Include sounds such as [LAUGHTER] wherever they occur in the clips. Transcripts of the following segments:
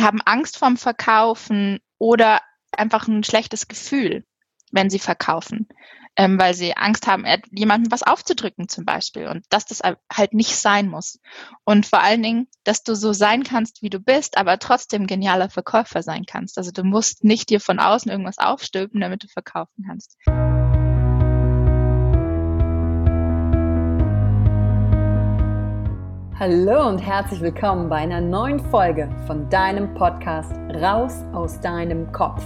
haben Angst vorm Verkaufen oder einfach ein schlechtes Gefühl, wenn sie verkaufen, ähm, weil sie Angst haben, jemandem was aufzudrücken zum Beispiel und dass das halt nicht sein muss. Und vor allen Dingen, dass du so sein kannst, wie du bist, aber trotzdem genialer Verkäufer sein kannst. Also du musst nicht dir von außen irgendwas aufstülpen, damit du verkaufen kannst. Hallo und herzlich willkommen bei einer neuen Folge von deinem Podcast Raus aus deinem Kopf.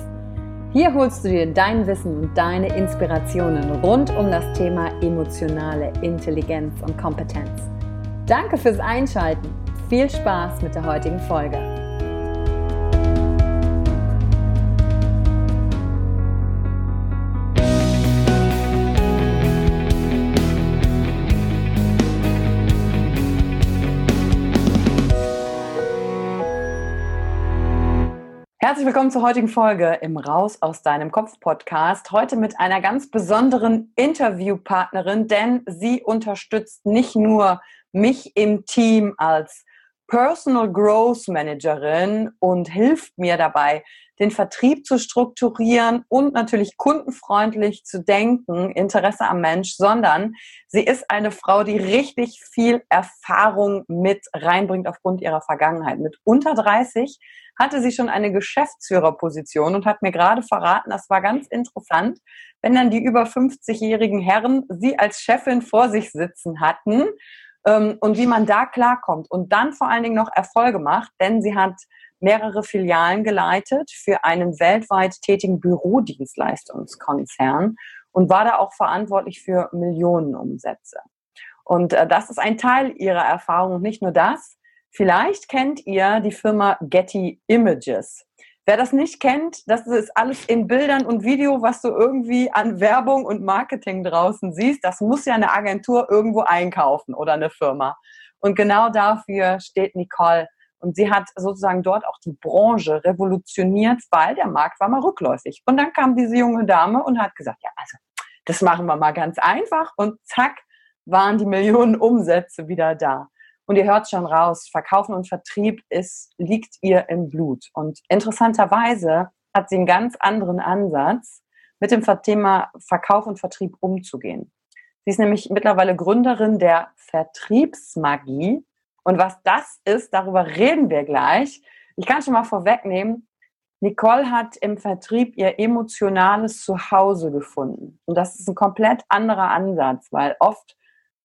Hier holst du dir dein Wissen und deine Inspirationen rund um das Thema emotionale Intelligenz und Kompetenz. Danke fürs Einschalten. Viel Spaß mit der heutigen Folge. Herzlich willkommen zur heutigen Folge im Raus aus deinem Kopf Podcast. Heute mit einer ganz besonderen Interviewpartnerin, denn sie unterstützt nicht nur mich im Team als Personal Growth Managerin und hilft mir dabei, den Vertrieb zu strukturieren und natürlich kundenfreundlich zu denken, Interesse am Mensch, sondern sie ist eine Frau, die richtig viel Erfahrung mit reinbringt aufgrund ihrer Vergangenheit. Mit unter 30 hatte sie schon eine Geschäftsführerposition und hat mir gerade verraten, das war ganz interessant, wenn dann die über 50-jährigen Herren sie als Chefin vor sich sitzen hatten ähm, und wie man da klarkommt und dann vor allen Dingen noch Erfolge macht, denn sie hat mehrere Filialen geleitet für einen weltweit tätigen Bürodienstleistungskonzern und war da auch verantwortlich für Millionenumsätze. Und äh, das ist ein Teil ihrer Erfahrung und nicht nur das. Vielleicht kennt ihr die Firma Getty Images. Wer das nicht kennt, das ist alles in Bildern und Video, was du irgendwie an Werbung und Marketing draußen siehst. Das muss ja eine Agentur irgendwo einkaufen oder eine Firma. Und genau dafür steht Nicole. Und sie hat sozusagen dort auch die Branche revolutioniert, weil der Markt war mal rückläufig. Und dann kam diese junge Dame und hat gesagt, ja, also, das machen wir mal ganz einfach. Und zack, waren die Millionen Umsätze wieder da. Und ihr hört schon raus, Verkaufen und Vertrieb ist, liegt ihr im Blut. Und interessanterweise hat sie einen ganz anderen Ansatz, mit dem Thema Verkauf und Vertrieb umzugehen. Sie ist nämlich mittlerweile Gründerin der Vertriebsmagie. Und was das ist, darüber reden wir gleich. Ich kann schon mal vorwegnehmen, Nicole hat im Vertrieb ihr emotionales Zuhause gefunden. Und das ist ein komplett anderer Ansatz, weil oft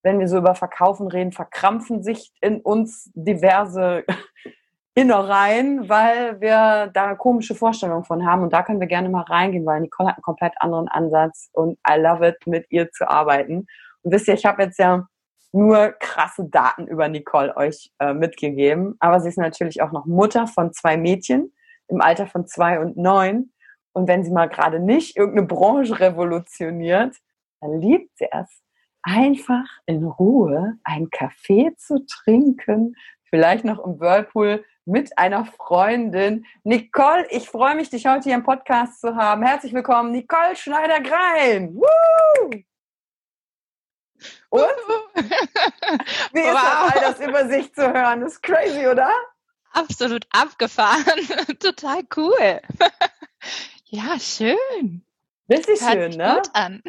wenn wir so über Verkaufen reden, verkrampfen sich in uns diverse [LAUGHS] Innereien, weil wir da komische Vorstellungen von haben. Und da können wir gerne mal reingehen, weil Nicole hat einen komplett anderen Ansatz und I love it, mit ihr zu arbeiten. Und wisst ihr, ich habe jetzt ja nur krasse Daten über Nicole euch äh, mitgegeben, aber sie ist natürlich auch noch Mutter von zwei Mädchen im Alter von zwei und neun. Und wenn sie mal gerade nicht irgendeine Branche revolutioniert, dann liebt sie es, einfach in Ruhe einen Kaffee zu trinken, vielleicht noch im Whirlpool mit einer Freundin. Nicole, ich freue mich, dich heute hier im Podcast zu haben. Herzlich willkommen, Nicole Schneider-Grein. Und? [LAUGHS] Wie ist wow. das, all das über sich zu hören? Das ist crazy, oder? Absolut abgefahren. [LAUGHS] Total cool. [LAUGHS] ja, schön. Richtig schön, ne? Gut an.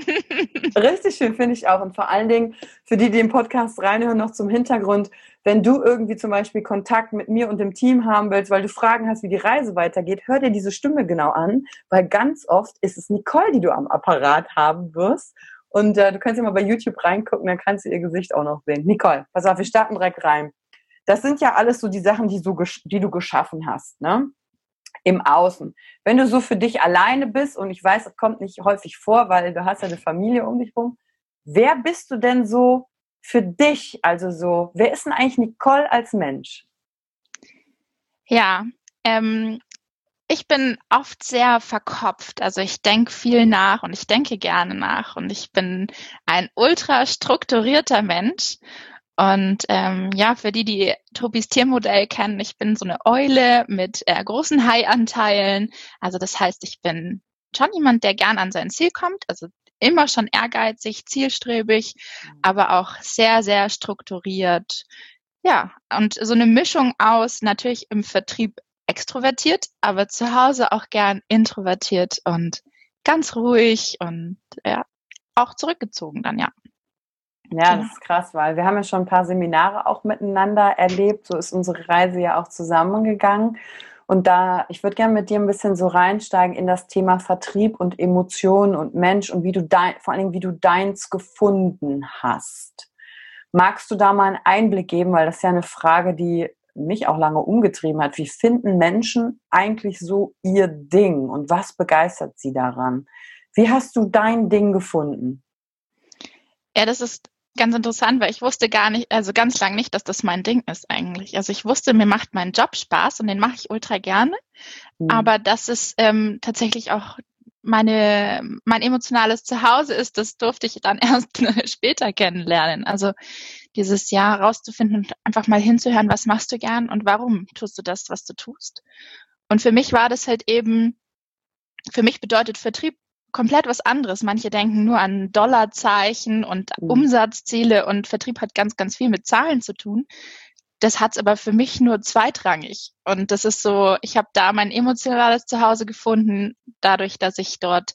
Richtig schön, finde ich auch. Und vor allen Dingen für die, die den Podcast reinhören, noch zum Hintergrund, wenn du irgendwie zum Beispiel Kontakt mit mir und dem Team haben willst, weil du Fragen hast, wie die Reise weitergeht, hör dir diese Stimme genau an, weil ganz oft ist es Nicole, die du am Apparat haben wirst. Und äh, du kannst ja mal bei YouTube reingucken, dann kannst du ihr Gesicht auch noch sehen. Nicole, pass auf, wir starten direkt rein. Das sind ja alles so die Sachen, die, so, die du geschaffen hast, ne? im Außen. Wenn du so für dich alleine bist, und ich weiß, das kommt nicht häufig vor, weil du hast ja eine Familie um dich rum, wer bist du denn so für dich? Also so, wer ist denn eigentlich Nicole als Mensch? Ja, ähm, ich bin oft sehr verkopft. Also ich denke viel nach und ich denke gerne nach und ich bin ein ultra strukturierter Mensch und ähm, ja, für die, die Tobis Tiermodell kennen, ich bin so eine Eule mit äh, großen Hai-Anteilen. Also das heißt, ich bin schon jemand, der gern an sein Ziel kommt. Also immer schon ehrgeizig, zielstrebig, mhm. aber auch sehr, sehr strukturiert. Ja, und so eine Mischung aus natürlich im Vertrieb extrovertiert, aber zu Hause auch gern introvertiert und ganz ruhig und ja, auch zurückgezogen dann, ja. Ja, das ist krass, weil wir haben ja schon ein paar Seminare auch miteinander erlebt. So ist unsere Reise ja auch zusammengegangen. Und da, ich würde gerne mit dir ein bisschen so reinsteigen in das Thema Vertrieb und Emotionen und Mensch und wie du dein, vor allen Dingen, wie du deins gefunden hast. Magst du da mal einen Einblick geben, weil das ist ja eine Frage, die mich auch lange umgetrieben hat. Wie finden Menschen eigentlich so ihr Ding und was begeistert sie daran? Wie hast du dein Ding gefunden? Ja, das ist ganz interessant, weil ich wusste gar nicht, also ganz lang nicht, dass das mein Ding ist eigentlich. Also ich wusste, mir macht mein Job Spaß und den mache ich ultra gerne. Mhm. Aber dass es ähm, tatsächlich auch meine, mein emotionales Zuhause ist, das durfte ich dann [LAUGHS] erst später kennenlernen. Also dieses Jahr rauszufinden und einfach mal hinzuhören, was machst du gern und warum tust du das, was du tust. Und für mich war das halt eben, für mich bedeutet Vertrieb komplett was anderes. Manche denken nur an Dollarzeichen und mhm. Umsatzziele und Vertrieb hat ganz, ganz viel mit Zahlen zu tun. Das hat's aber für mich nur zweitrangig. Und das ist so, ich habe da mein emotionales Zuhause gefunden, dadurch, dass ich dort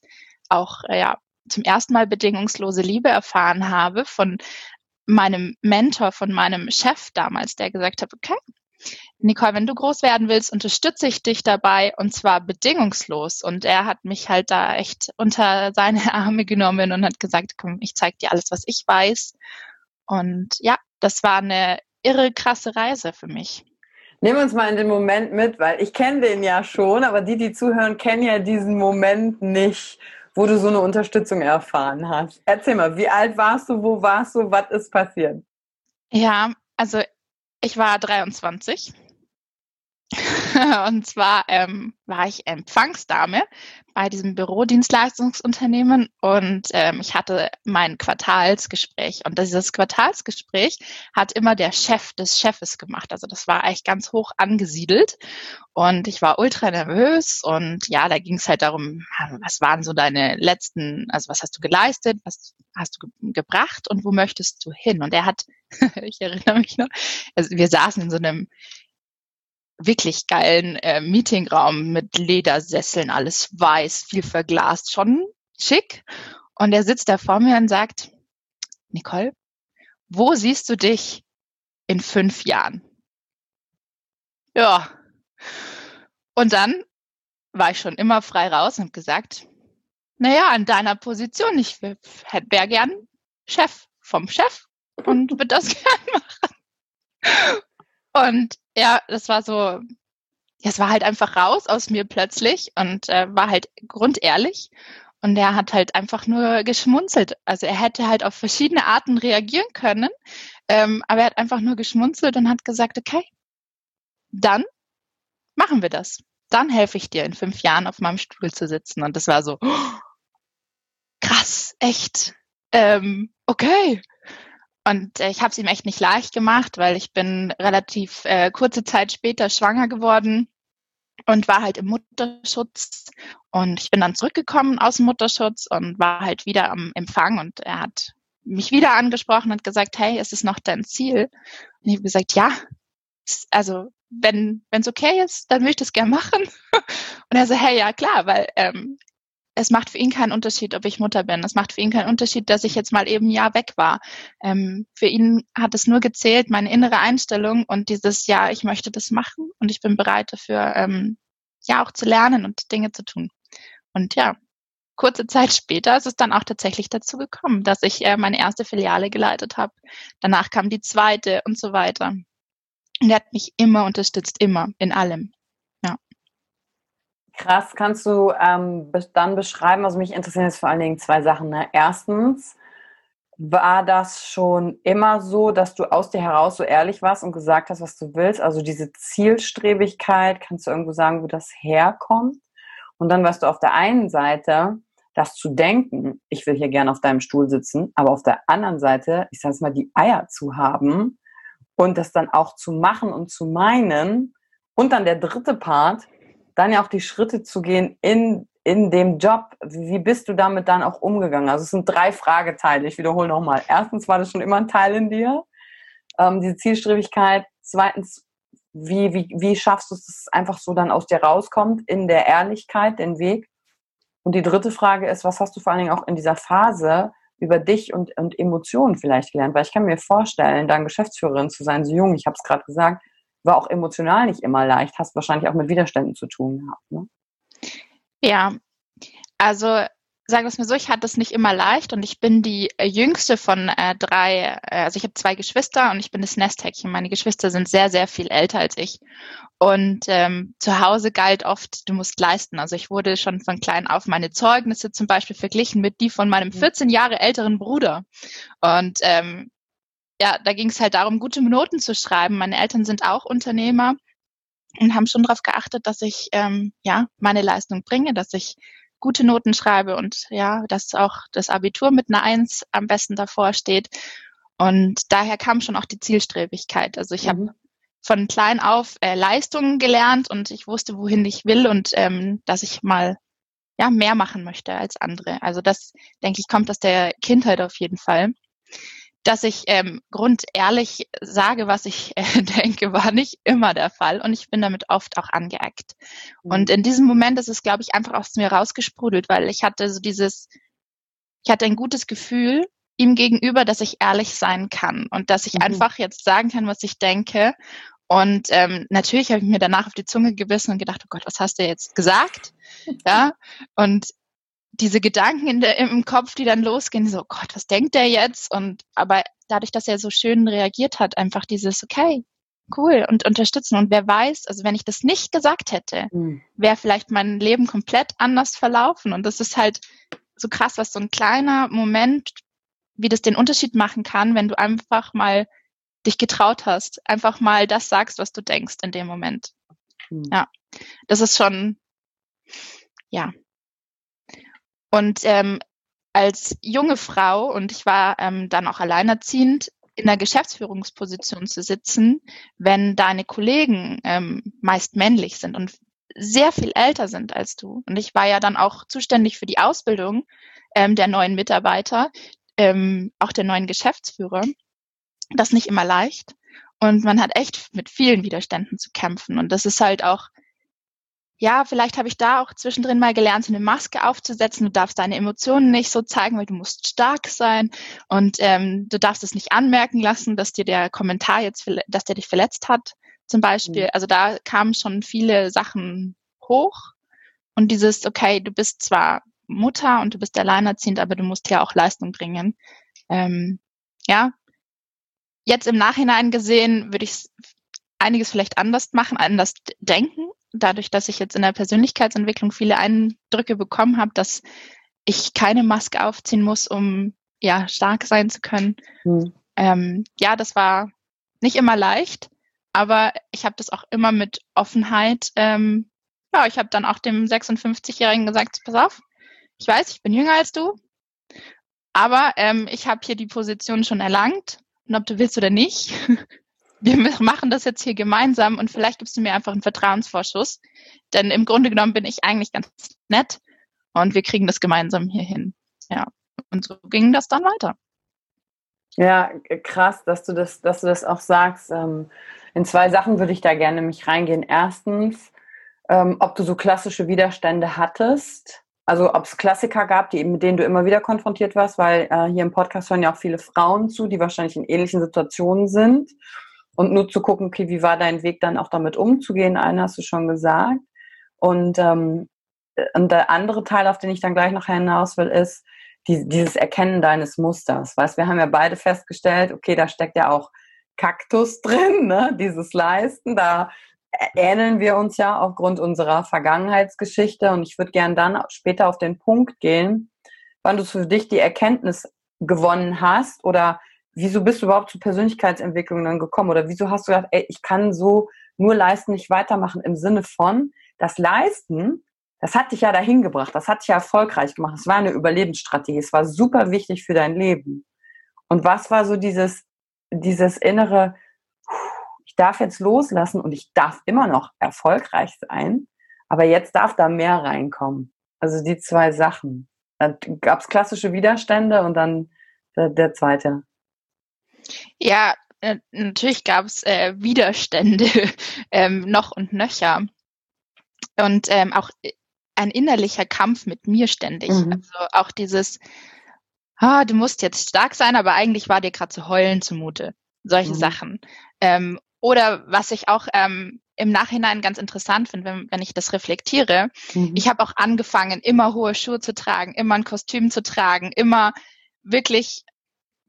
auch äh, ja, zum ersten Mal bedingungslose Liebe erfahren habe von meinem Mentor, von meinem Chef damals, der gesagt hat, okay, Nicole, wenn du groß werden willst, unterstütze ich dich dabei und zwar bedingungslos. Und er hat mich halt da echt unter seine [LAUGHS] Arme genommen und hat gesagt, komm, ich zeig dir alles, was ich weiß. Und ja, das war eine irre krasse Reise für mich. Nehmen wir uns mal in den Moment mit, weil ich kenne den ja schon, aber die, die zuhören, kennen ja diesen Moment nicht, wo du so eine Unterstützung erfahren hast. Erzähl mal, wie alt warst du, wo warst du, was ist passiert? Ja, also ich war 23 [LAUGHS] und zwar ähm, war ich Empfangsdame bei diesem Bürodienstleistungsunternehmen und ähm, ich hatte mein Quartalsgespräch. Und dieses Quartalsgespräch hat immer der Chef des Chefes gemacht. Also das war eigentlich ganz hoch angesiedelt. Und ich war ultra nervös und ja, da ging es halt darum, was waren so deine letzten, also was hast du geleistet, was hast du ge gebracht und wo möchtest du hin? Und er hat, [LAUGHS] ich erinnere mich noch, also wir saßen in so einem wirklich geilen äh, Meetingraum mit Ledersesseln, alles weiß, viel verglast, schon schick. Und er sitzt da vor mir und sagt, Nicole, wo siehst du dich in fünf Jahren? Ja. Und dann war ich schon immer frei raus und habe gesagt, naja, an deiner Position, ich wäre gern Chef vom Chef und würde das [LAUGHS] gern machen. Und ja, das war so, es war halt einfach raus aus mir plötzlich und äh, war halt grundehrlich. Und er hat halt einfach nur geschmunzelt. Also er hätte halt auf verschiedene Arten reagieren können, ähm, aber er hat einfach nur geschmunzelt und hat gesagt, okay, dann machen wir das. Dann helfe ich dir in fünf Jahren auf meinem Stuhl zu sitzen. Und das war so, oh, [GASPS] krass, echt, ähm, okay. Und äh, ich habe es ihm echt nicht leicht gemacht, weil ich bin relativ äh, kurze Zeit später schwanger geworden und war halt im Mutterschutz. Und ich bin dann zurückgekommen aus dem Mutterschutz und war halt wieder am Empfang und er hat mich wieder angesprochen und gesagt, hey, ist es noch dein Ziel? Und ich habe gesagt, ja, also wenn es okay ist, dann würde ich das gerne machen. [LAUGHS] Und er so, hey, ja klar, weil ähm, es macht für ihn keinen Unterschied, ob ich Mutter bin. Es macht für ihn keinen Unterschied, dass ich jetzt mal eben ein Jahr weg war. Ähm, für ihn hat es nur gezählt, meine innere Einstellung und dieses Ja, ich möchte das machen und ich bin bereit dafür, ähm, ja auch zu lernen und Dinge zu tun. Und ja, kurze Zeit später ist es dann auch tatsächlich dazu gekommen, dass ich äh, meine erste Filiale geleitet habe. Danach kam die zweite und so weiter. Und er hat mich immer unterstützt, immer, in allem. Krass, kannst du ähm, dann beschreiben, also mich interessieren jetzt vor allen Dingen zwei Sachen. Ne? Erstens, war das schon immer so, dass du aus dir heraus so ehrlich warst und gesagt hast, was du willst? Also diese Zielstrebigkeit, kannst du irgendwo sagen, wo das herkommt? Und dann warst du auf der einen Seite, das zu denken, ich will hier gerne auf deinem Stuhl sitzen, aber auf der anderen Seite, ich sage es mal, die Eier zu haben und das dann auch zu machen und zu meinen. Und dann der dritte Part, dann ja auch die Schritte zu gehen in, in dem Job. Wie bist du damit dann auch umgegangen? Also es sind drei Frageteile. Ich wiederhole nochmal. Erstens war das schon immer ein Teil in dir, ähm, diese Zielstrebigkeit. Zweitens, Wie, wie, wie schaffst du es, dass es einfach so dann aus dir rauskommt, in der Ehrlichkeit, den Weg? Und die dritte Frage ist, was hast du vor allen Dingen auch in dieser Phase über dich und, und Emotionen vielleicht gelernt? Weil ich kann mir vorstellen, dann Geschäftsführerin zu sein, so jung, ich habe es gerade gesagt, war auch emotional nicht immer leicht, hast wahrscheinlich auch mit Widerständen zu tun gehabt. Ne? Ja, also sagen wir es mal so, ich hatte es nicht immer leicht und ich bin die äh, jüngste von äh, drei, äh, also ich habe zwei Geschwister und ich bin das Nesthäkchen. Meine Geschwister sind sehr, sehr viel älter als ich. Und ähm, zu Hause galt oft, du musst leisten. Also ich wurde schon von klein auf meine Zeugnisse zum Beispiel verglichen mit die von meinem 14 mhm. Jahre älteren Bruder. Und ähm, ja, da ging es halt darum, gute Noten zu schreiben. Meine Eltern sind auch Unternehmer und haben schon darauf geachtet, dass ich ähm, ja meine Leistung bringe, dass ich gute Noten schreibe und ja, dass auch das Abitur mit einer Eins am besten davor steht. Und daher kam schon auch die Zielstrebigkeit. Also ich mhm. habe von klein auf äh, Leistungen gelernt und ich wusste, wohin ich will und ähm, dass ich mal ja mehr machen möchte als andere. Also das denke ich kommt aus der Kindheit auf jeden Fall dass ich ähm, grundehrlich sage, was ich äh, [LAUGHS] denke, war nicht immer der Fall und ich bin damit oft auch angeeckt. Mhm. Und in diesem Moment ist es, glaube ich, einfach aus mir rausgesprudelt, weil ich hatte so dieses, ich hatte ein gutes Gefühl ihm gegenüber, dass ich ehrlich sein kann und dass ich mhm. einfach jetzt sagen kann, was ich denke. Und ähm, natürlich habe ich mir danach auf die Zunge gebissen und gedacht, oh Gott, was hast du jetzt gesagt? [LAUGHS] Ja. Und diese Gedanken in der, im Kopf, die dann losgehen, so, Gott, was denkt der jetzt? Und aber dadurch, dass er so schön reagiert hat, einfach dieses, okay, cool und unterstützen. Und wer weiß, also wenn ich das nicht gesagt hätte, mhm. wäre vielleicht mein Leben komplett anders verlaufen. Und das ist halt so krass, was so ein kleiner Moment, wie das den Unterschied machen kann, wenn du einfach mal dich getraut hast, einfach mal das sagst, was du denkst in dem Moment. Mhm. Ja, das ist schon, ja, und ähm, als junge Frau, und ich war ähm, dann auch alleinerziehend, in der Geschäftsführungsposition zu sitzen, wenn deine Kollegen ähm, meist männlich sind und sehr viel älter sind als du. Und ich war ja dann auch zuständig für die Ausbildung ähm, der neuen Mitarbeiter, ähm, auch der neuen Geschäftsführer. Das nicht immer leicht. Und man hat echt mit vielen Widerständen zu kämpfen. Und das ist halt auch ja, vielleicht habe ich da auch zwischendrin mal gelernt, so eine Maske aufzusetzen. Du darfst deine Emotionen nicht so zeigen, weil du musst stark sein und ähm, du darfst es nicht anmerken lassen, dass dir der Kommentar jetzt, dass der dich verletzt hat, zum Beispiel. Mhm. Also da kamen schon viele Sachen hoch und dieses, okay, du bist zwar Mutter und du bist alleinerziehend, aber du musst ja auch Leistung bringen. Ähm, ja, jetzt im Nachhinein gesehen würde ich einiges vielleicht anders machen, anders denken dadurch, dass ich jetzt in der Persönlichkeitsentwicklung viele Eindrücke bekommen habe, dass ich keine Maske aufziehen muss, um ja stark sein zu können. Mhm. Ähm, ja, das war nicht immer leicht, aber ich habe das auch immer mit Offenheit. Ähm, ja, ich habe dann auch dem 56-Jährigen gesagt: Pass auf, ich weiß, ich bin jünger als du, aber ähm, ich habe hier die Position schon erlangt und ob du willst oder nicht, [LAUGHS] wir machen das jetzt hier gemeinsam und vielleicht gibst du mir einfach einen Vertrauensvorschuss. Denn im Grunde genommen bin ich eigentlich ganz nett und wir kriegen das gemeinsam hier hin. Ja. Und so ging das dann weiter. Ja, krass, dass du das, dass du das auch sagst. Ähm, in zwei Sachen würde ich da gerne mich reingehen. Erstens, ähm, ob du so klassische Widerstände hattest. Also ob es Klassiker gab, die, mit denen du immer wieder konfrontiert warst, weil äh, hier im Podcast hören ja auch viele Frauen zu, die wahrscheinlich in ähnlichen Situationen sind und nur zu gucken, okay, wie war dein Weg dann auch damit umzugehen? Einen hast du schon gesagt. Und, ähm, und der andere Teil, auf den ich dann gleich noch hinaus will, ist die, dieses Erkennen deines Musters. Weißt, wir haben ja beide festgestellt, okay, da steckt ja auch Kaktus [LAUGHS] drin, ne? dieses Leisten. Da ähneln wir uns ja aufgrund unserer Vergangenheitsgeschichte. Und ich würde gern dann später auf den Punkt gehen, wann du für dich die Erkenntnis gewonnen hast oder wieso bist du überhaupt zur Persönlichkeitsentwicklung dann gekommen? Oder wieso hast du gedacht, ey, ich kann so nur leisten, nicht weitermachen im Sinne von, das Leisten, das hat dich ja dahin gebracht, das hat dich ja erfolgreich gemacht, es war eine Überlebensstrategie, es war super wichtig für dein Leben. Und was war so dieses, dieses innere, ich darf jetzt loslassen und ich darf immer noch erfolgreich sein, aber jetzt darf da mehr reinkommen. Also die zwei Sachen. Dann gab es klassische Widerstände und dann der, der zweite. Ja, äh, natürlich gab es äh, Widerstände [LAUGHS] ähm, noch und nöcher. Und ähm, auch äh, ein innerlicher Kampf mit mir ständig. Mhm. Also auch dieses, ah, du musst jetzt stark sein, aber eigentlich war dir gerade zu heulen zumute. Solche mhm. Sachen. Ähm, oder was ich auch ähm, im Nachhinein ganz interessant finde, wenn, wenn ich das reflektiere. Mhm. Ich habe auch angefangen, immer hohe Schuhe zu tragen, immer ein Kostüm zu tragen, immer wirklich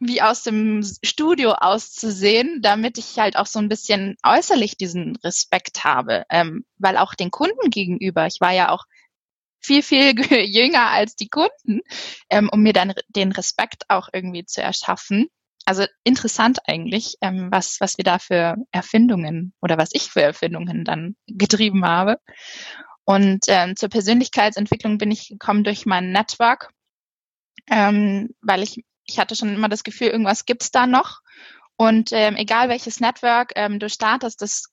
wie aus dem Studio auszusehen, damit ich halt auch so ein bisschen äußerlich diesen Respekt habe, ähm, weil auch den Kunden gegenüber, ich war ja auch viel, viel [LAUGHS] jünger als die Kunden, ähm, um mir dann den Respekt auch irgendwie zu erschaffen. Also interessant eigentlich, ähm, was, was wir da für Erfindungen oder was ich für Erfindungen dann getrieben habe. Und ähm, zur Persönlichkeitsentwicklung bin ich gekommen durch mein Network, ähm, weil ich, ich hatte schon immer das Gefühl, irgendwas gibt's da noch. Und ähm, egal welches Network ähm, du startest, das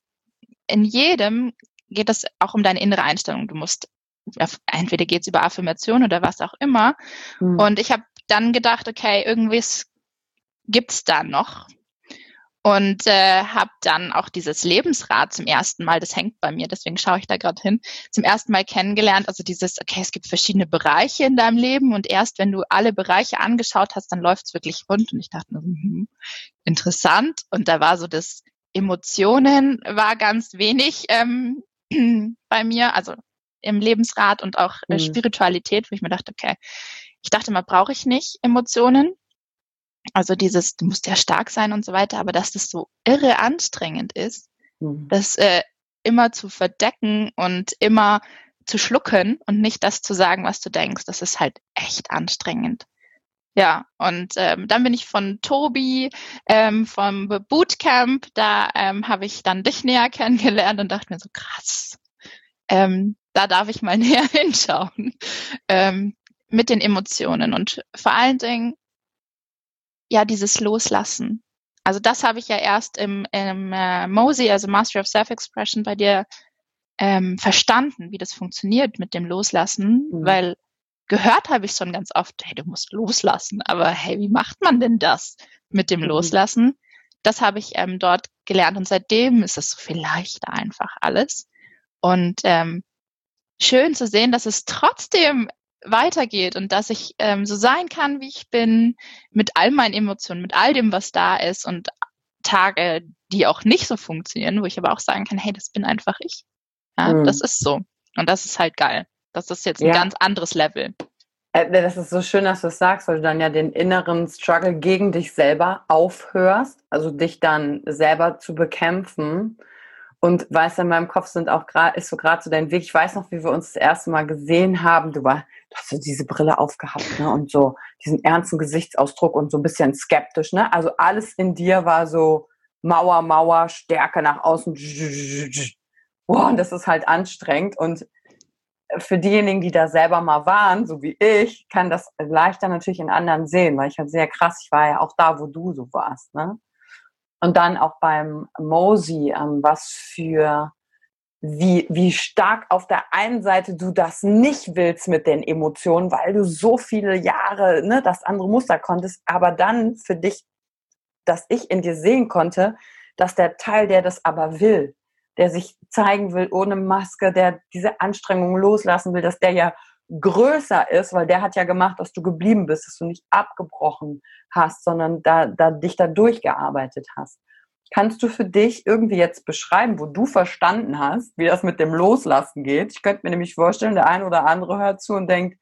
in jedem geht es auch um deine innere Einstellung. Du musst entweder geht's über Affirmation oder was auch immer. Mhm. Und ich habe dann gedacht, okay, irgendwie gibt's da noch. Und äh, habe dann auch dieses Lebensrad zum ersten Mal, das hängt bei mir, deswegen schaue ich da gerade hin, zum ersten Mal kennengelernt. Also dieses, okay, es gibt verschiedene Bereiche in deinem Leben und erst wenn du alle Bereiche angeschaut hast, dann läuft's wirklich rund. Und ich dachte, hm, interessant. Und da war so das Emotionen war ganz wenig ähm, [CLEARS THROAT] bei mir, also im Lebensrat und auch äh, mhm. Spiritualität, wo ich mir dachte, okay, ich dachte mal, brauche ich nicht Emotionen. Also dieses, du musst ja stark sein und so weiter, aber dass das so irre anstrengend ist, mhm. das äh, immer zu verdecken und immer zu schlucken und nicht das zu sagen, was du denkst, das ist halt echt anstrengend. Ja, und ähm, dann bin ich von Tobi ähm, vom Bootcamp, da ähm, habe ich dann dich näher [LAUGHS] kennengelernt und dachte mir so krass. Ähm, da darf ich mal [LAUGHS] näher hinschauen ähm, mit den Emotionen und vor allen Dingen ja dieses Loslassen. Also das habe ich ja erst im, im äh, MOSI, also Mastery of Self-Expression, bei dir ähm, verstanden, wie das funktioniert mit dem Loslassen, mhm. weil gehört habe ich schon ganz oft, hey, du musst loslassen, aber hey, wie macht man denn das mit dem mhm. Loslassen? Das habe ich ähm, dort gelernt und seitdem ist es so viel leichter einfach alles. Und ähm, schön zu sehen, dass es trotzdem weitergeht und dass ich ähm, so sein kann, wie ich bin, mit all meinen Emotionen, mit all dem, was da ist und Tage, die auch nicht so funktionieren, wo ich aber auch sagen kann, hey, das bin einfach ich. Ja, mhm. Das ist so. Und das ist halt geil. Das ist jetzt ein ja. ganz anderes Level. Äh, das ist so schön, dass du es sagst, weil du dann ja den inneren Struggle gegen dich selber aufhörst, also dich dann selber zu bekämpfen und weißt, in meinem Kopf sind auch gerade, ist so gerade so dein Weg. Ich weiß noch, wie wir uns das erste Mal gesehen haben. Du war, hast so diese Brille aufgehabt, ne? Und so diesen ernsten Gesichtsausdruck und so ein bisschen skeptisch, ne? Also alles in dir war so Mauer, Mauer, Stärke nach außen. Boah, und das ist halt anstrengend. Und für diejenigen, die da selber mal waren, so wie ich, kann das leichter natürlich in anderen sehen, weil ich halt sehr krass, ich war ja auch da, wo du so warst, ne? Und dann auch beim Mosey, ähm, was für wie, wie stark auf der einen Seite du das nicht willst mit den Emotionen, weil du so viele Jahre ne, das andere Muster konntest, aber dann für dich, dass ich in dir sehen konnte, dass der Teil, der das aber will, der sich zeigen will ohne Maske, der diese Anstrengung loslassen will, dass der ja größer ist, weil der hat ja gemacht, dass du geblieben bist, dass du nicht abgebrochen hast, sondern da, da dich da durchgearbeitet hast. Kannst du für dich irgendwie jetzt beschreiben, wo du verstanden hast, wie das mit dem Loslassen geht? Ich könnte mir nämlich vorstellen, der eine oder andere hört zu und denkt,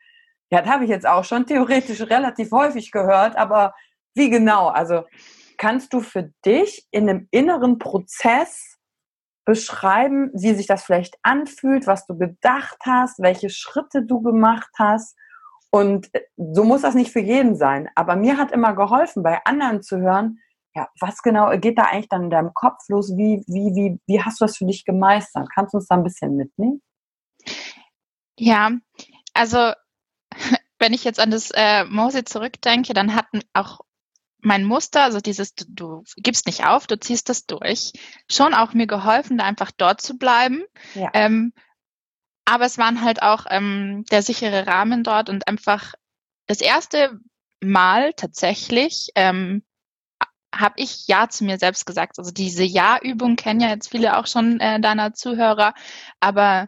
ja, das habe ich jetzt auch schon theoretisch relativ häufig gehört, aber wie genau? Also kannst du für dich in einem inneren Prozess beschreiben, wie sich das vielleicht anfühlt, was du gedacht hast, welche Schritte du gemacht hast. Und äh, so muss das nicht für jeden sein. Aber mir hat immer geholfen, bei anderen zu hören, ja, was genau geht da eigentlich dann in deinem Kopf los? Wie, wie, wie, wie hast du das für dich gemeistert? Kannst du uns da ein bisschen mitnehmen? Ja, also [LAUGHS] wenn ich jetzt an das äh, Mose zurückdenke, dann hatten auch mein Muster, also dieses, du, du gibst nicht auf, du ziehst das durch, schon auch mir geholfen, da einfach dort zu bleiben. Ja. Ähm, aber es waren halt auch ähm, der sichere Rahmen dort und einfach das erste Mal tatsächlich ähm, habe ich Ja zu mir selbst gesagt. Also diese Ja-Übung kennen ja jetzt viele auch schon äh, deiner Zuhörer, aber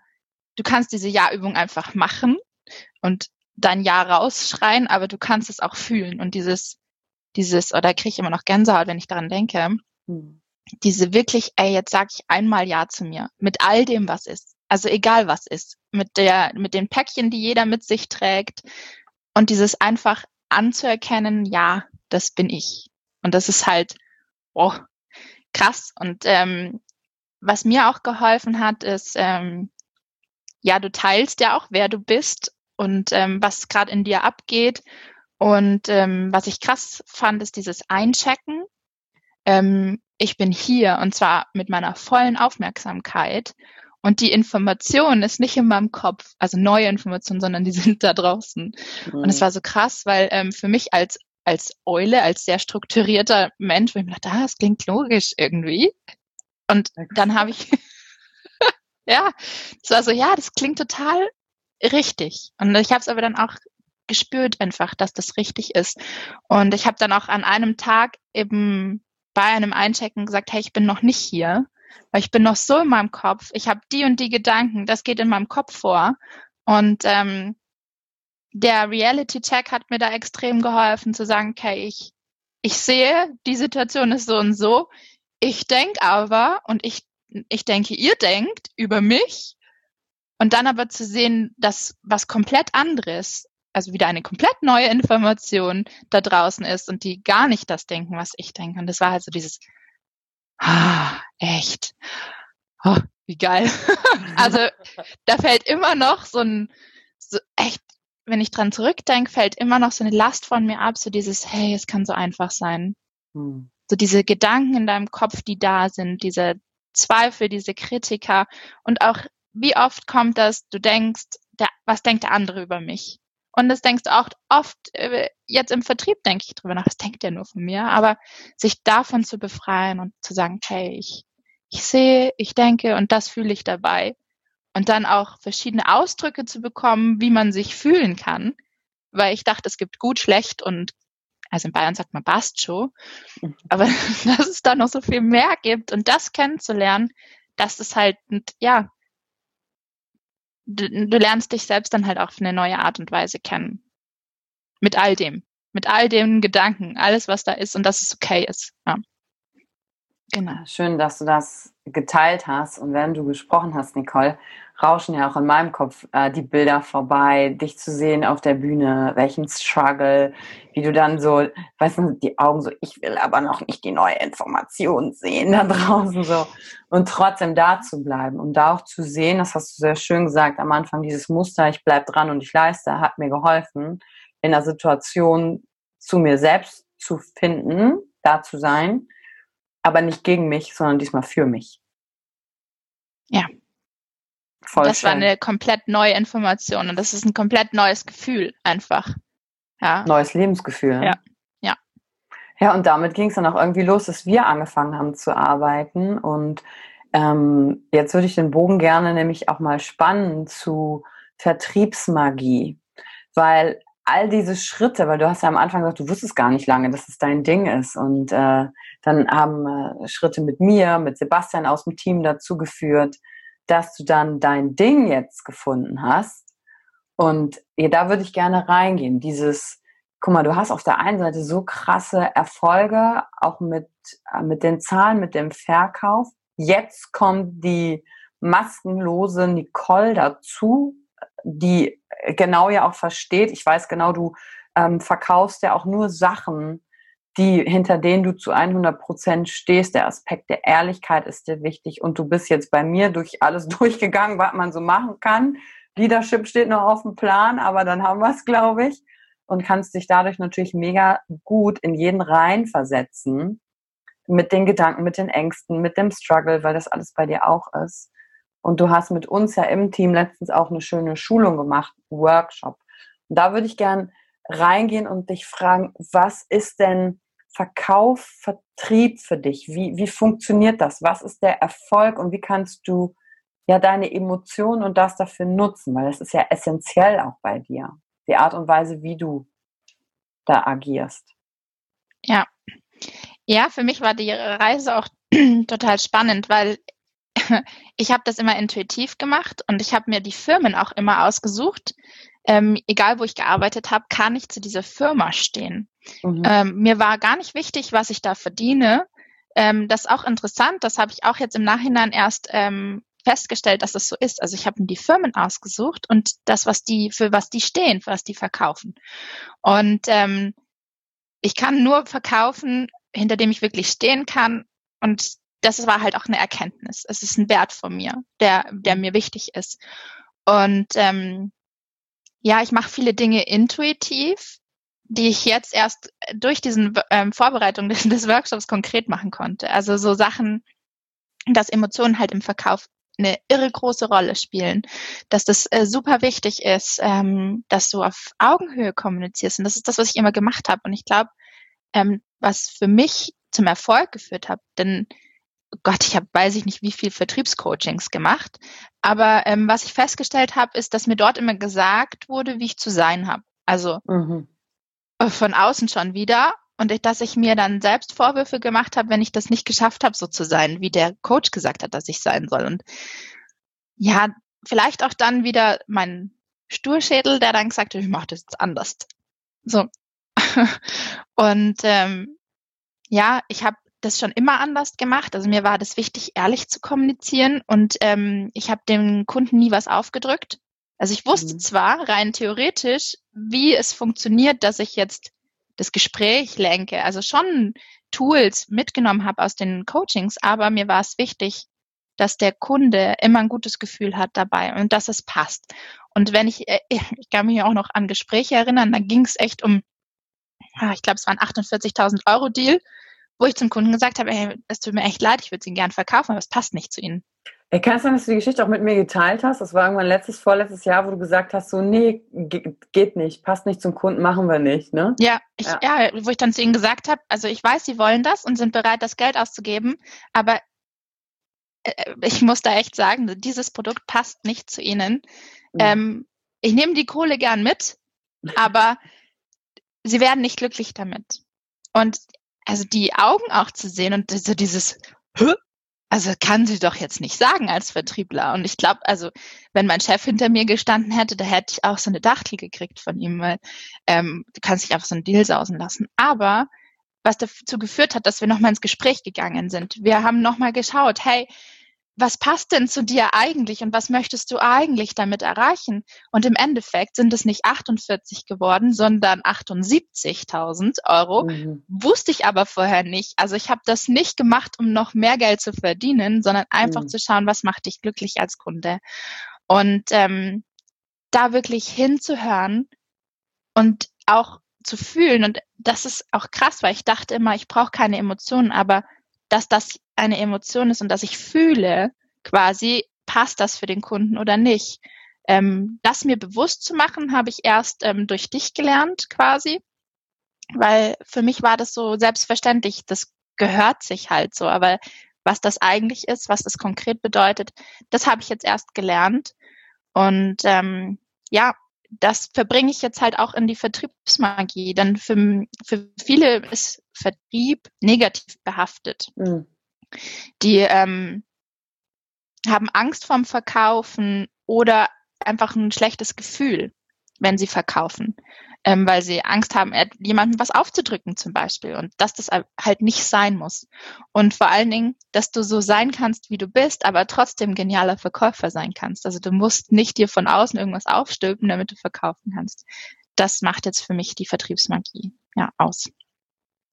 du kannst diese Ja-Übung einfach machen und dein Ja rausschreien, aber du kannst es auch fühlen und dieses, dieses, oder kriege ich immer noch Gänsehaut, wenn ich daran denke, hm. diese wirklich, ey, jetzt sag ich einmal Ja zu mir, mit all dem, was ist. Also egal was ist, mit der, mit den Päckchen, die jeder mit sich trägt und dieses einfach anzuerkennen, ja, das bin ich. Und das ist halt, oh, krass. Und ähm, was mir auch geholfen hat, ist, ähm, ja, du teilst ja auch, wer du bist und ähm, was gerade in dir abgeht. Und ähm, was ich krass fand, ist dieses Einchecken. Ähm, ich bin hier und zwar mit meiner vollen Aufmerksamkeit. Und die Information ist nicht in meinem Kopf, also neue Informationen, sondern die [LAUGHS] sind da draußen. Mhm. Und es war so krass, weil ähm, für mich als als Eule, als sehr strukturierter Mensch, wo ich mir dachte, ah, das klingt logisch irgendwie. Und dann habe ich, [LAUGHS] ja, es war so, ja, das klingt total richtig. Und ich habe es aber dann auch gespürt einfach, dass das richtig ist. Und ich habe dann auch an einem Tag eben bei einem Einchecken gesagt, hey, ich bin noch nicht hier, weil ich bin noch so in meinem Kopf. Ich habe die und die Gedanken, das geht in meinem Kopf vor. Und ähm, der Reality-Check hat mir da extrem geholfen zu sagen, okay, ich, ich sehe, die Situation ist so und so. Ich denke aber und ich, ich denke, ihr denkt über mich. Und dann aber zu sehen, dass was komplett anderes, also wieder eine komplett neue Information da draußen ist und die gar nicht das denken, was ich denke. Und das war halt so dieses, ah, echt, oh, wie geil. [LAUGHS] also da fällt immer noch so ein, so echt wenn ich dran zurückdenke, fällt immer noch so eine Last von mir ab, so dieses, hey, es kann so einfach sein. Hm. So diese Gedanken in deinem Kopf, die da sind, diese Zweifel, diese Kritiker und auch wie oft kommt das, du denkst, der, was denkt der andere über mich? Und das denkst du auch oft, äh, jetzt im Vertrieb denke ich drüber nach, das denkt der nur von mir, aber sich davon zu befreien und zu sagen, hey, ich, ich sehe, ich denke und das fühle ich dabei und dann auch verschiedene Ausdrücke zu bekommen, wie man sich fühlen kann, weil ich dachte, es gibt gut, schlecht und also in Bayern sagt man Bastcho, mhm. aber [LAUGHS] dass es da noch so viel mehr gibt und das kennenzulernen, dass es halt, ja, du, du lernst dich selbst dann halt auch auf eine neue Art und Weise kennen. Mit all dem. Mit all den Gedanken, alles, was da ist und dass es okay ist. Ja. Genau. Schön, dass du das geteilt hast. Und während du gesprochen hast, Nicole, rauschen ja auch in meinem Kopf äh, die Bilder vorbei, dich zu sehen auf der Bühne, welchen Struggle, wie du dann so, weißt du, die Augen so, ich will aber noch nicht die neue Information sehen da draußen so. Und trotzdem da zu bleiben und da auch zu sehen, das hast du sehr schön gesagt am Anfang, dieses Muster, ich bleib dran und ich leiste, hat mir geholfen, in der Situation zu mir selbst zu finden, da zu sein aber nicht gegen mich, sondern diesmal für mich. Ja. Voll das schön. war eine komplett neue Information und das ist ein komplett neues Gefühl einfach. Ja. Neues Lebensgefühl. Ja. Ja. Ja, und damit ging es dann auch irgendwie los, dass wir angefangen haben zu arbeiten. Und ähm, jetzt würde ich den Bogen gerne nämlich auch mal spannen zu Vertriebsmagie. Weil all diese Schritte, weil du hast ja am Anfang gesagt, du wusstest gar nicht lange, dass es dein Ding ist. Und äh, dann haben äh, Schritte mit mir, mit Sebastian aus dem Team dazu geführt, dass du dann dein Ding jetzt gefunden hast. Und ja, da würde ich gerne reingehen. Dieses, guck mal, du hast auf der einen Seite so krasse Erfolge, auch mit, äh, mit den Zahlen, mit dem Verkauf. Jetzt kommt die maskenlose Nicole dazu, die genau ja auch versteht. Ich weiß genau, du ähm, verkaufst ja auch nur Sachen, die, hinter denen du zu 100 Prozent stehst. Der Aspekt der Ehrlichkeit ist dir wichtig. Und du bist jetzt bei mir durch alles [LAUGHS] durchgegangen, was man so machen kann. Leadership steht noch auf dem Plan, aber dann haben wir es, glaube ich. Und kannst dich dadurch natürlich mega gut in jeden rein versetzen. Mit den Gedanken, mit den Ängsten, mit dem Struggle, weil das alles bei dir auch ist. Und du hast mit uns ja im Team letztens auch eine schöne Schulung gemacht, Workshop. Und da würde ich gern reingehen und dich fragen, was ist denn Verkauf, Vertrieb für dich? Wie, wie funktioniert das? Was ist der Erfolg und wie kannst du ja deine Emotionen und das dafür nutzen? Weil das ist ja essentiell auch bei dir. Die Art und Weise, wie du da agierst. Ja. Ja, für mich war die Reise auch [CLEARS THROAT] total spannend, weil [LAUGHS] ich habe das immer intuitiv gemacht und ich habe mir die Firmen auch immer ausgesucht. Ähm, egal wo ich gearbeitet habe, kann ich zu dieser Firma stehen. Mhm. Ähm, mir war gar nicht wichtig, was ich da verdiene. Ähm, das ist auch interessant, das habe ich auch jetzt im Nachhinein erst ähm, festgestellt, dass das so ist. Also ich habe mir die Firmen ausgesucht und das, was die, für was die stehen, für was die verkaufen. Und ähm, ich kann nur verkaufen, hinter dem ich wirklich stehen kann. Und das war halt auch eine Erkenntnis. Es ist ein Wert von mir, der, der mir wichtig ist. Und ähm, ja, ich mache viele Dinge intuitiv, die ich jetzt erst durch diesen ähm, Vorbereitung des, des Workshops konkret machen konnte. Also so Sachen, dass Emotionen halt im Verkauf eine irre große Rolle spielen, dass das äh, super wichtig ist, ähm, dass du auf Augenhöhe kommunizierst. Und das ist das, was ich immer gemacht habe. Und ich glaube, ähm, was für mich zum Erfolg geführt hat, denn Gott, ich habe, weiß ich nicht, wie viel Vertriebscoachings gemacht, aber ähm, was ich festgestellt habe, ist, dass mir dort immer gesagt wurde, wie ich zu sein habe. Also mhm. Von außen schon wieder und dass ich mir dann selbst Vorwürfe gemacht habe, wenn ich das nicht geschafft habe, so zu sein, wie der Coach gesagt hat, dass ich sein soll. Und ja, vielleicht auch dann wieder mein Sturschädel, der dann gesagt hat, ich mache das jetzt anders. So. [LAUGHS] und ähm, ja, ich habe das schon immer anders gemacht. Also mir war das wichtig, ehrlich zu kommunizieren und ähm, ich habe dem Kunden nie was aufgedrückt. Also ich wusste mhm. zwar rein theoretisch, wie es funktioniert, dass ich jetzt das Gespräch lenke, also schon Tools mitgenommen habe aus den Coachings, aber mir war es wichtig, dass der Kunde immer ein gutes Gefühl hat dabei und dass es passt. Und wenn ich, äh, [LAUGHS] ich kann mich auch noch an Gespräche erinnern, da ging es echt um, ah, ich glaube, es war ein 48.000 Euro Deal, wo ich zum Kunden gesagt habe, ey, es tut mir echt leid, ich würde ihn gern verkaufen, aber es passt nicht zu Ihnen. Ey, kann es sein, dass du die Geschichte auch mit mir geteilt hast? Das war irgendwann letztes, vorletztes Jahr, wo du gesagt hast, so, nee, geht nicht, passt nicht zum Kunden, machen wir nicht, ne? Ja, ich, ja. ja wo ich dann zu ihnen gesagt habe, also ich weiß, sie wollen das und sind bereit, das Geld auszugeben, aber äh, ich muss da echt sagen, dieses Produkt passt nicht zu ihnen. Mhm. Ähm, ich nehme die Kohle gern mit, aber [LAUGHS] sie werden nicht glücklich damit. Und also die Augen auch zu sehen und so dieses, Hö? also kann sie doch jetzt nicht sagen als Vertriebler. Und ich glaube, also wenn mein Chef hinter mir gestanden hätte, da hätte ich auch so eine Dachtel gekriegt von ihm, weil ähm, du kannst dich einfach so einen Deal sausen lassen. Aber was dazu geführt hat, dass wir nochmal ins Gespräch gegangen sind. Wir haben nochmal geschaut, hey, was passt denn zu dir eigentlich und was möchtest du eigentlich damit erreichen? Und im Endeffekt sind es nicht 48 geworden, sondern 78.000 Euro. Mhm. Wusste ich aber vorher nicht. Also ich habe das nicht gemacht, um noch mehr Geld zu verdienen, sondern einfach mhm. zu schauen, was macht dich glücklich als Kunde. Und ähm, da wirklich hinzuhören und auch zu fühlen. Und das ist auch krass, weil ich dachte immer, ich brauche keine Emotionen, aber dass das eine Emotion ist und dass ich fühle, quasi, passt das für den Kunden oder nicht. Ähm, das mir bewusst zu machen, habe ich erst ähm, durch dich gelernt quasi, weil für mich war das so selbstverständlich, das gehört sich halt so, aber was das eigentlich ist, was das konkret bedeutet, das habe ich jetzt erst gelernt. Und ähm, ja, das verbringe ich jetzt halt auch in die Vertriebsmagie. Denn für, für viele ist Vertrieb negativ behaftet. Mhm. Die ähm, haben Angst vorm Verkaufen oder einfach ein schlechtes Gefühl, wenn sie verkaufen, ähm, weil sie Angst haben, jemandem was aufzudrücken zum Beispiel und dass das halt nicht sein muss. Und vor allen Dingen, dass du so sein kannst, wie du bist, aber trotzdem genialer Verkäufer sein kannst. Also du musst nicht dir von außen irgendwas aufstülpen, damit du verkaufen kannst. Das macht jetzt für mich die Vertriebsmagie ja aus.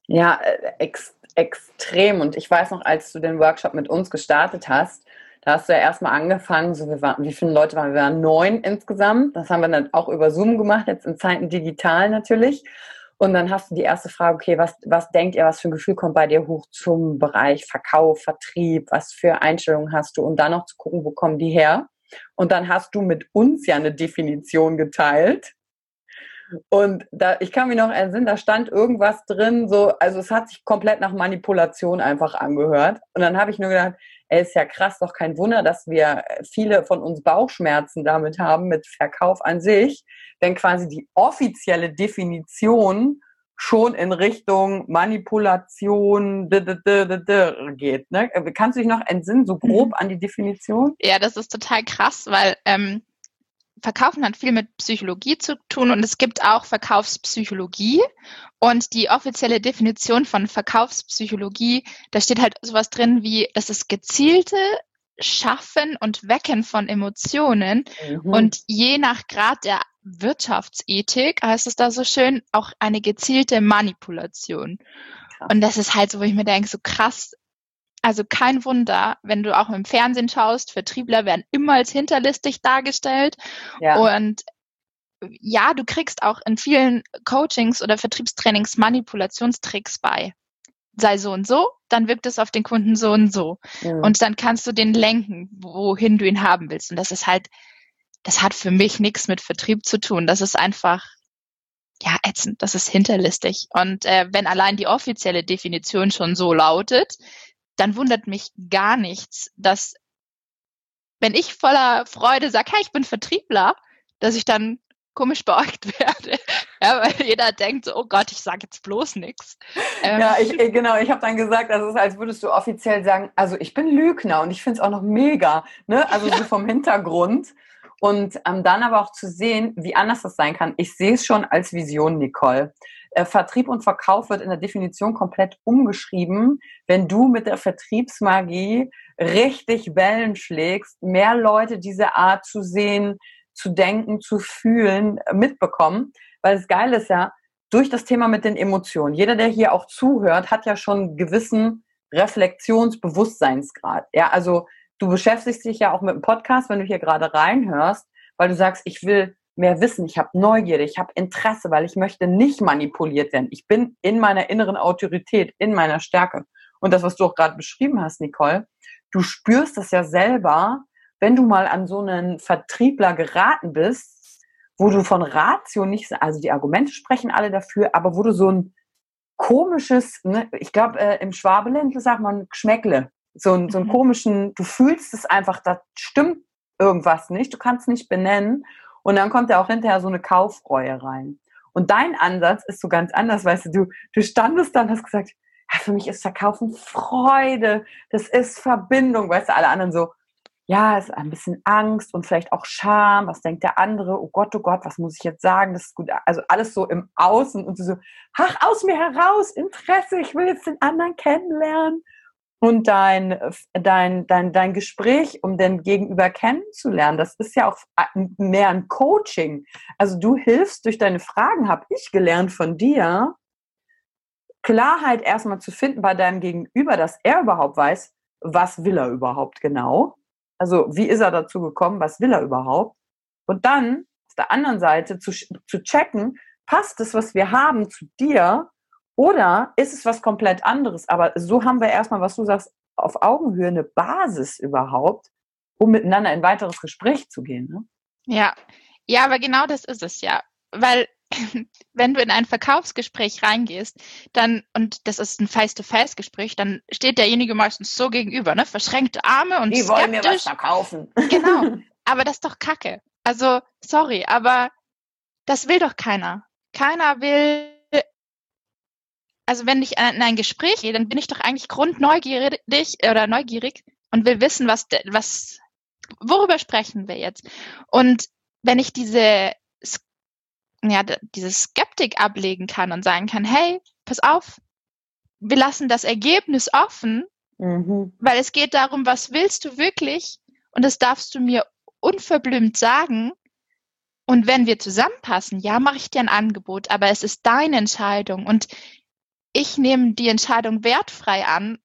Ja, äh, ex extrem. Und ich weiß noch, als du den Workshop mit uns gestartet hast, da hast du ja erstmal angefangen, so wir waren, wie viele Leute waren wir? Waren neun insgesamt. Das haben wir dann auch über Zoom gemacht, jetzt in Zeiten digital natürlich. Und dann hast du die erste Frage, okay, was, was denkt ihr, was für ein Gefühl kommt bei dir hoch zum Bereich Verkauf, Vertrieb, was für Einstellungen hast du? Und dann noch zu gucken, wo kommen die her? Und dann hast du mit uns ja eine Definition geteilt. Und da, ich kann mich noch erinnern, da stand irgendwas drin, so, also es hat sich komplett nach Manipulation einfach angehört. Und dann habe ich nur gedacht, ey, ist ja krass, doch kein Wunder, dass wir viele von uns Bauchschmerzen damit haben, mit Verkauf an sich, denn quasi die offizielle Definition schon in Richtung Manipulation geht. Ne? Kannst du dich noch entsinnen, so grob mhm. an die Definition? Ja, das ist total krass, weil ähm, Verkaufen hat viel mit Psychologie zu tun und es gibt auch Verkaufspsychologie. Und die offizielle Definition von Verkaufspsychologie, da steht halt sowas drin wie, das ist gezielte Schaffen und Wecken von Emotionen mhm. und je nach Grad der Wirtschaftsethik heißt es da so schön auch eine gezielte Manipulation. Krass. Und das ist halt so, wo ich mir denke, so krass, also kein Wunder, wenn du auch im Fernsehen schaust, Vertriebler werden immer als hinterlistig dargestellt. Ja. Und ja, du kriegst auch in vielen Coachings oder Vertriebstrainings Manipulationstricks bei. Sei so und so, dann wirkt es auf den Kunden so und so. Mhm. Und dann kannst du den lenken, wohin du ihn haben willst. Und das ist halt, das hat für mich nichts mit Vertrieb zu tun. Das ist einfach, ja, ätzend. Das ist hinterlistig. Und äh, wenn allein die offizielle Definition schon so lautet, dann wundert mich gar nichts, dass wenn ich voller Freude sage, hey, ich bin Vertriebler, dass ich dann komisch beäugt [LAUGHS] werde. Ja, weil jeder denkt so, oh Gott, ich sage jetzt bloß nichts. Ähm. Ja, ich, genau, ich habe dann gesagt, das ist, als würdest du offiziell sagen, also ich bin Lügner und ich finde es auch noch mega, ne? Also so [LAUGHS] vom Hintergrund. Und ähm, dann aber auch zu sehen, wie anders das sein kann. Ich sehe es schon als Vision, Nicole. Äh, Vertrieb und Verkauf wird in der Definition komplett umgeschrieben, wenn du mit der Vertriebsmagie richtig Wellen schlägst, mehr Leute diese Art zu sehen, zu denken, zu fühlen, äh, mitbekommen. Weil das Geile ist ja, durch das Thema mit den Emotionen, jeder, der hier auch zuhört, hat ja schon einen gewissen Reflexionsbewusstseinsgrad. Ja, also du beschäftigst dich ja auch mit dem Podcast, wenn du hier gerade reinhörst, weil du sagst, ich will mehr Wissen, ich habe Neugierde, ich habe Interesse, weil ich möchte nicht manipuliert werden. Ich bin in meiner inneren Autorität, in meiner Stärke. Und das, was du auch gerade beschrieben hast, Nicole, du spürst das ja selber, wenn du mal an so einen Vertriebler geraten bist, wo du von Ratio nicht, also die Argumente sprechen alle dafür, aber wo du so ein komisches, ne, ich glaube, äh, im Schwabeländle sagt man Geschmäckle, so, ein, so einen mhm. komischen, du fühlst es einfach, da stimmt irgendwas nicht, du kannst nicht benennen und dann kommt ja auch hinterher so eine Kaufreue rein. Und dein Ansatz ist so ganz anders, weißt du, du, du standest dann, hast gesagt, ja, für mich ist Verkaufen Freude, das ist Verbindung, weißt du, alle anderen so, ja, es ist ein bisschen Angst und vielleicht auch Scham, was denkt der andere, oh Gott, oh Gott, was muss ich jetzt sagen, das ist gut, also alles so im Außen und so, ach, aus mir heraus, Interesse, ich will jetzt den anderen kennenlernen und dein, dein, dein, dein Gespräch, um den Gegenüber kennenzulernen, das ist ja auch mehr ein Coaching. Also du hilfst durch deine Fragen, habe ich gelernt von dir, Klarheit erstmal zu finden bei deinem Gegenüber, dass er überhaupt weiß, was will er überhaupt genau. Also wie ist er dazu gekommen, was will er überhaupt. Und dann auf der anderen Seite zu, zu checken, passt es, was wir haben, zu dir oder ist es was komplett anderes? Aber so haben wir erstmal, was du sagst, auf Augenhöhe eine Basis überhaupt, um miteinander in weiteres Gespräch zu gehen. Ne? Ja, ja, aber genau das ist es ja. Weil [LAUGHS] wenn du in ein Verkaufsgespräch reingehst, dann, und das ist ein Face-to-Face-Gespräch, dann steht derjenige meistens so gegenüber, ne? Verschränkte Arme und Die skeptisch. wollen mir was verkaufen. [LAUGHS] Genau. [LAUGHS] Aber das ist doch Kacke. Also, sorry, aber das will doch keiner. Keiner will also wenn ich in ein Gespräch gehe, dann bin ich doch eigentlich grundneugierig oder neugierig und will wissen, was, was, worüber sprechen wir jetzt? Und wenn ich diese, ja, diese Skeptik ablegen kann und sagen kann, hey, pass auf, wir lassen das Ergebnis offen, mhm. weil es geht darum, was willst du wirklich? Und das darfst du mir unverblümt sagen. Und wenn wir zusammenpassen, ja, mache ich dir ein Angebot, aber es ist deine Entscheidung. Und ich nehme die Entscheidung wertfrei an,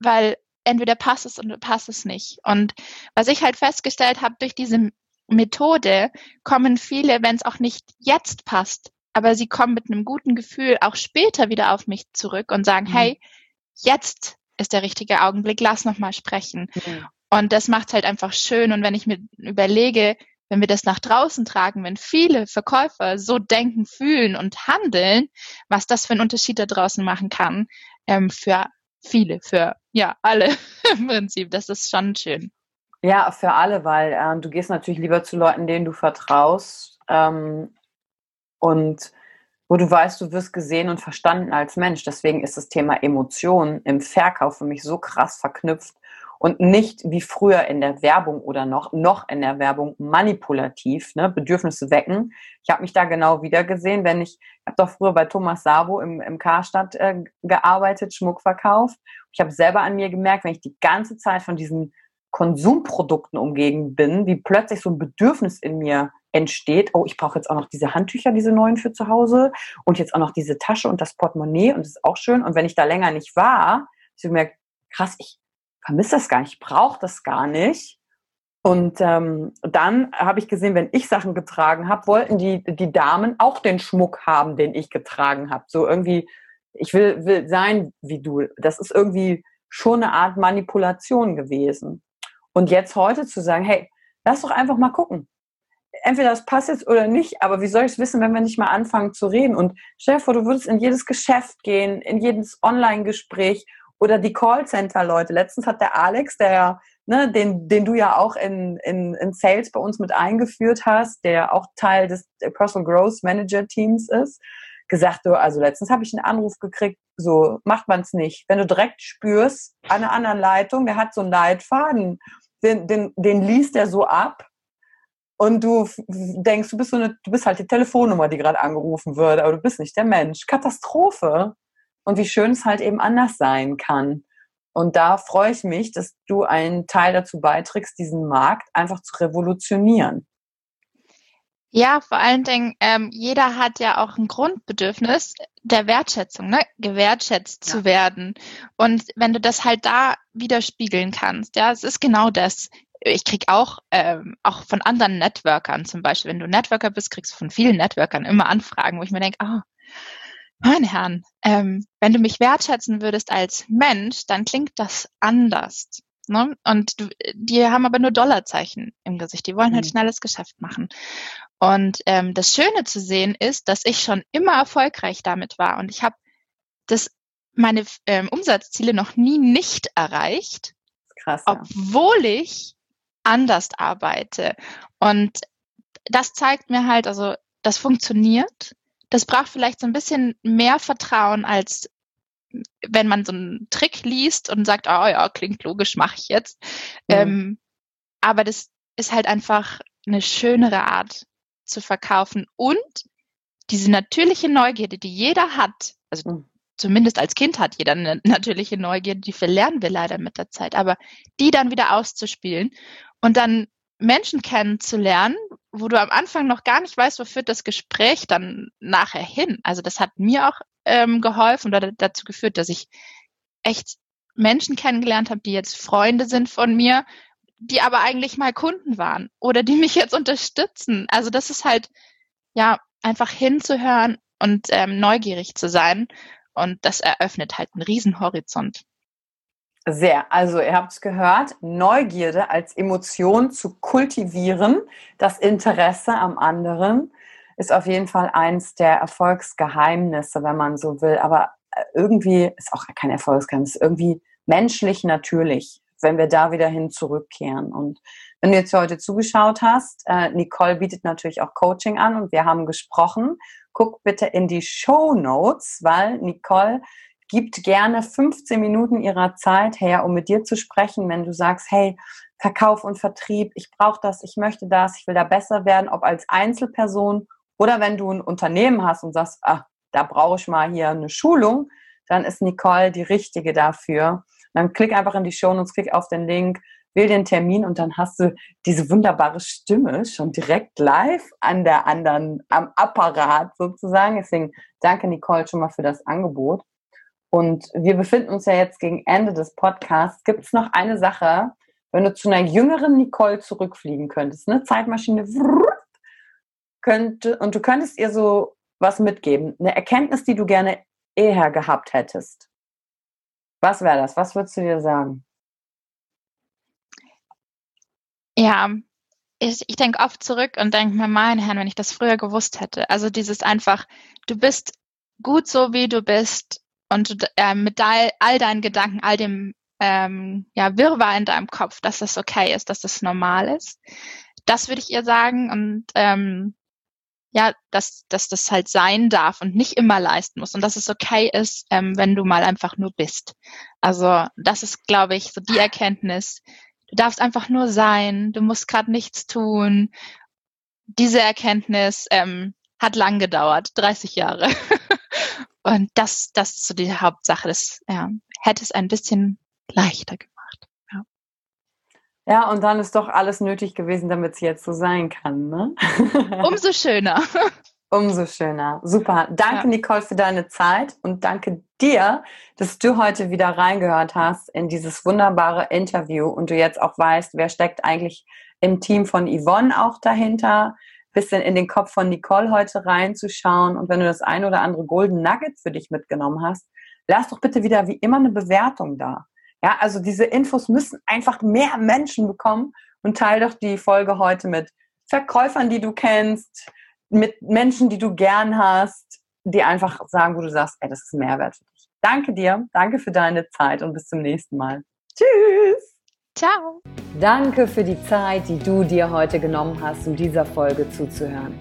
weil entweder passt es oder passt es nicht. Und was ich halt festgestellt habe, durch diese Methode kommen viele, wenn es auch nicht jetzt passt, aber sie kommen mit einem guten Gefühl auch später wieder auf mich zurück und sagen, mhm. hey, jetzt ist der richtige Augenblick, lass noch mal sprechen. Mhm. Und das macht halt einfach schön. Und wenn ich mir überlege, wenn wir das nach draußen tragen, wenn viele Verkäufer so denken, fühlen und handeln, was das für einen Unterschied da draußen machen kann, ähm, für viele, für ja alle [LAUGHS] im Prinzip. Das ist schon schön. Ja, für alle, weil äh, du gehst natürlich lieber zu Leuten, denen du vertraust. Ähm, und wo du weißt, du wirst gesehen und verstanden als Mensch. Deswegen ist das Thema Emotionen im Verkauf für mich so krass verknüpft und nicht wie früher in der Werbung oder noch, noch in der Werbung manipulativ, ne, Bedürfnisse wecken. Ich habe mich da genau wieder gesehen, wenn ich, ich habe doch früher bei Thomas Sabo im, im Karstadt äh, gearbeitet, Schmuckverkauf. Ich habe selber an mir gemerkt, wenn ich die ganze Zeit von diesen Konsumprodukten umgeben bin, wie plötzlich so ein Bedürfnis in mir entsteht, oh, ich brauche jetzt auch noch diese Handtücher, diese neuen für zu Hause und jetzt auch noch diese Tasche und das Portemonnaie und das ist auch schön. Und wenn ich da länger nicht war, ich gemerkt, krass, ich vermisse das gar nicht, ich brauche das gar nicht. Und ähm, dann habe ich gesehen, wenn ich Sachen getragen habe, wollten die, die Damen auch den Schmuck haben, den ich getragen habe. So irgendwie, ich will, will sein wie du. Das ist irgendwie schon eine Art Manipulation gewesen. Und jetzt heute zu sagen, hey, lass doch einfach mal gucken. Entweder das passt jetzt oder nicht, aber wie soll ich es wissen, wenn wir nicht mal anfangen zu reden? Und stell du würdest in jedes Geschäft gehen, in jedes Online-Gespräch oder die Callcenter-Leute. Letztens hat der Alex, der ne, den, den du ja auch in, in, in Sales bei uns mit eingeführt hast, der auch Teil des Personal Growth Manager Teams ist, gesagt, du, also letztens habe ich einen Anruf gekriegt, so macht man es nicht. Wenn du direkt spürst, an einer anderen Leitung, der hat so einen Leitfaden, den, den, den liest er so ab und du denkst, du bist so eine, du bist halt die Telefonnummer, die gerade angerufen würde, aber du bist nicht der Mensch. Katastrophe. Und wie schön es halt eben anders sein kann. Und da freue ich mich, dass du einen Teil dazu beiträgst, diesen Markt einfach zu revolutionieren. Ja, vor allen Dingen, ähm, jeder hat ja auch ein Grundbedürfnis der Wertschätzung, ne? gewertschätzt ja. zu werden. Und wenn du das halt da widerspiegeln kannst, ja, es ist genau das. Ich krieg auch, ähm, auch von anderen Networkern zum Beispiel, wenn du Networker bist, kriegst du von vielen Networkern immer Anfragen, wo ich mir denke, oh, mein Herrn, ähm, wenn du mich wertschätzen würdest als Mensch, dann klingt das anders. Ne? Und du, die haben aber nur Dollarzeichen im Gesicht. Die wollen halt mhm. schnelles Geschäft machen. Und ähm, das Schöne zu sehen ist, dass ich schon immer erfolgreich damit war. Und ich habe das meine ähm, Umsatzziele noch nie nicht erreicht, Krass, ja. obwohl ich anders arbeite. Und das zeigt mir halt, also das funktioniert. Das braucht vielleicht so ein bisschen mehr Vertrauen als wenn man so einen Trick liest und sagt, oh ja, klingt logisch, mache ich jetzt. Mhm. Ähm, aber das ist halt einfach eine schönere Art zu verkaufen und diese natürliche Neugierde, die jeder hat, also mhm. zumindest als Kind hat jeder eine [LAUGHS] natürliche Neugierde, die verlernen wir leider mit der Zeit, aber die dann wieder auszuspielen und dann Menschen kennenzulernen, wo du am Anfang noch gar nicht weißt, wo führt das Gespräch dann nachher hin. Also das hat mir auch ähm, geholfen oder dazu geführt, dass ich echt Menschen kennengelernt habe, die jetzt Freunde sind von mir, die aber eigentlich mal Kunden waren oder die mich jetzt unterstützen. Also das ist halt, ja, einfach hinzuhören und ähm, neugierig zu sein. Und das eröffnet halt einen riesen Horizont. Sehr. Also ihr habt es gehört, Neugierde als Emotion zu kultivieren, das Interesse am anderen ist auf jeden Fall eins der Erfolgsgeheimnisse, wenn man so will. Aber äh, irgendwie ist auch kein Erfolgsgeheimnis, irgendwie menschlich natürlich, wenn wir da wieder hin zurückkehren. Und wenn du jetzt heute zugeschaut hast, äh, Nicole bietet natürlich auch Coaching an und wir haben gesprochen. Guck bitte in die Show Notes, weil Nicole gibt gerne 15 Minuten ihrer Zeit her, um mit dir zu sprechen, wenn du sagst, hey, Verkauf und Vertrieb, ich brauche das, ich möchte das, ich will da besser werden, ob als Einzelperson oder wenn du ein Unternehmen hast und sagst, ah, da brauche ich mal hier eine Schulung, dann ist Nicole die richtige dafür. Dann klick einfach in die Show und klick auf den Link, wähl den Termin und dann hast du diese wunderbare Stimme schon direkt live an der anderen, am Apparat sozusagen. Deswegen danke Nicole schon mal für das Angebot. Und wir befinden uns ja jetzt gegen Ende des Podcasts. Gibt es noch eine Sache, wenn du zu einer jüngeren Nicole zurückfliegen könntest, ne? Zeitmaschine, könnte, und du könntest ihr so was mitgeben, eine Erkenntnis, die du gerne eher gehabt hättest. Was wäre das? Was würdest du dir sagen? Ja, ich, ich denke oft zurück und denke mir, mein Herr, wenn ich das früher gewusst hätte. Also dieses einfach, du bist gut so, wie du bist und äh, mit all, all deinen Gedanken, all dem ähm, ja, Wirrwarr in deinem Kopf, dass das okay ist, dass das normal ist. Das würde ich ihr sagen und ähm, ja, dass, dass das halt sein darf und nicht immer leisten muss und dass es okay ist, ähm, wenn du mal einfach nur bist. Also das ist, glaube ich, so die Erkenntnis. Du darfst einfach nur sein, du musst gerade nichts tun. Diese Erkenntnis ähm, hat lang gedauert, 30 Jahre. [LAUGHS] und das, das ist so die Hauptsache. Das ja, hätte es ein bisschen leichter gemacht. Ja, und dann ist doch alles nötig gewesen, damit es jetzt so sein kann. Ne? [LAUGHS] Umso schöner. Umso schöner. Super. Danke, ja. Nicole, für deine Zeit und danke dir, dass du heute wieder reingehört hast in dieses wunderbare Interview und du jetzt auch weißt, wer steckt eigentlich im Team von Yvonne auch dahinter, bisschen in den Kopf von Nicole heute reinzuschauen und wenn du das ein oder andere Golden Nugget für dich mitgenommen hast, lass doch bitte wieder wie immer eine Bewertung da. Ja, also diese Infos müssen einfach mehr Menschen bekommen und teile doch die Folge heute mit Verkäufern, die du kennst, mit Menschen, die du gern hast, die einfach sagen, wo du sagst, ey, das ist ein Mehrwert für dich. Danke dir, danke für deine Zeit und bis zum nächsten Mal. Tschüss. Ciao. Danke für die Zeit, die du dir heute genommen hast, um dieser Folge zuzuhören.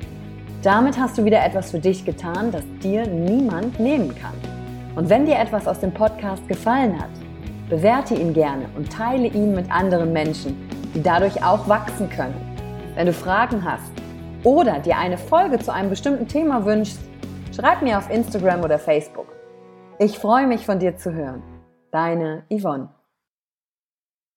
Damit hast du wieder etwas für dich getan, das dir niemand nehmen kann. Und wenn dir etwas aus dem Podcast gefallen hat, Bewerte ihn gerne und teile ihn mit anderen Menschen, die dadurch auch wachsen können. Wenn du Fragen hast oder dir eine Folge zu einem bestimmten Thema wünschst, schreib mir auf Instagram oder Facebook. Ich freue mich von dir zu hören. Deine Yvonne.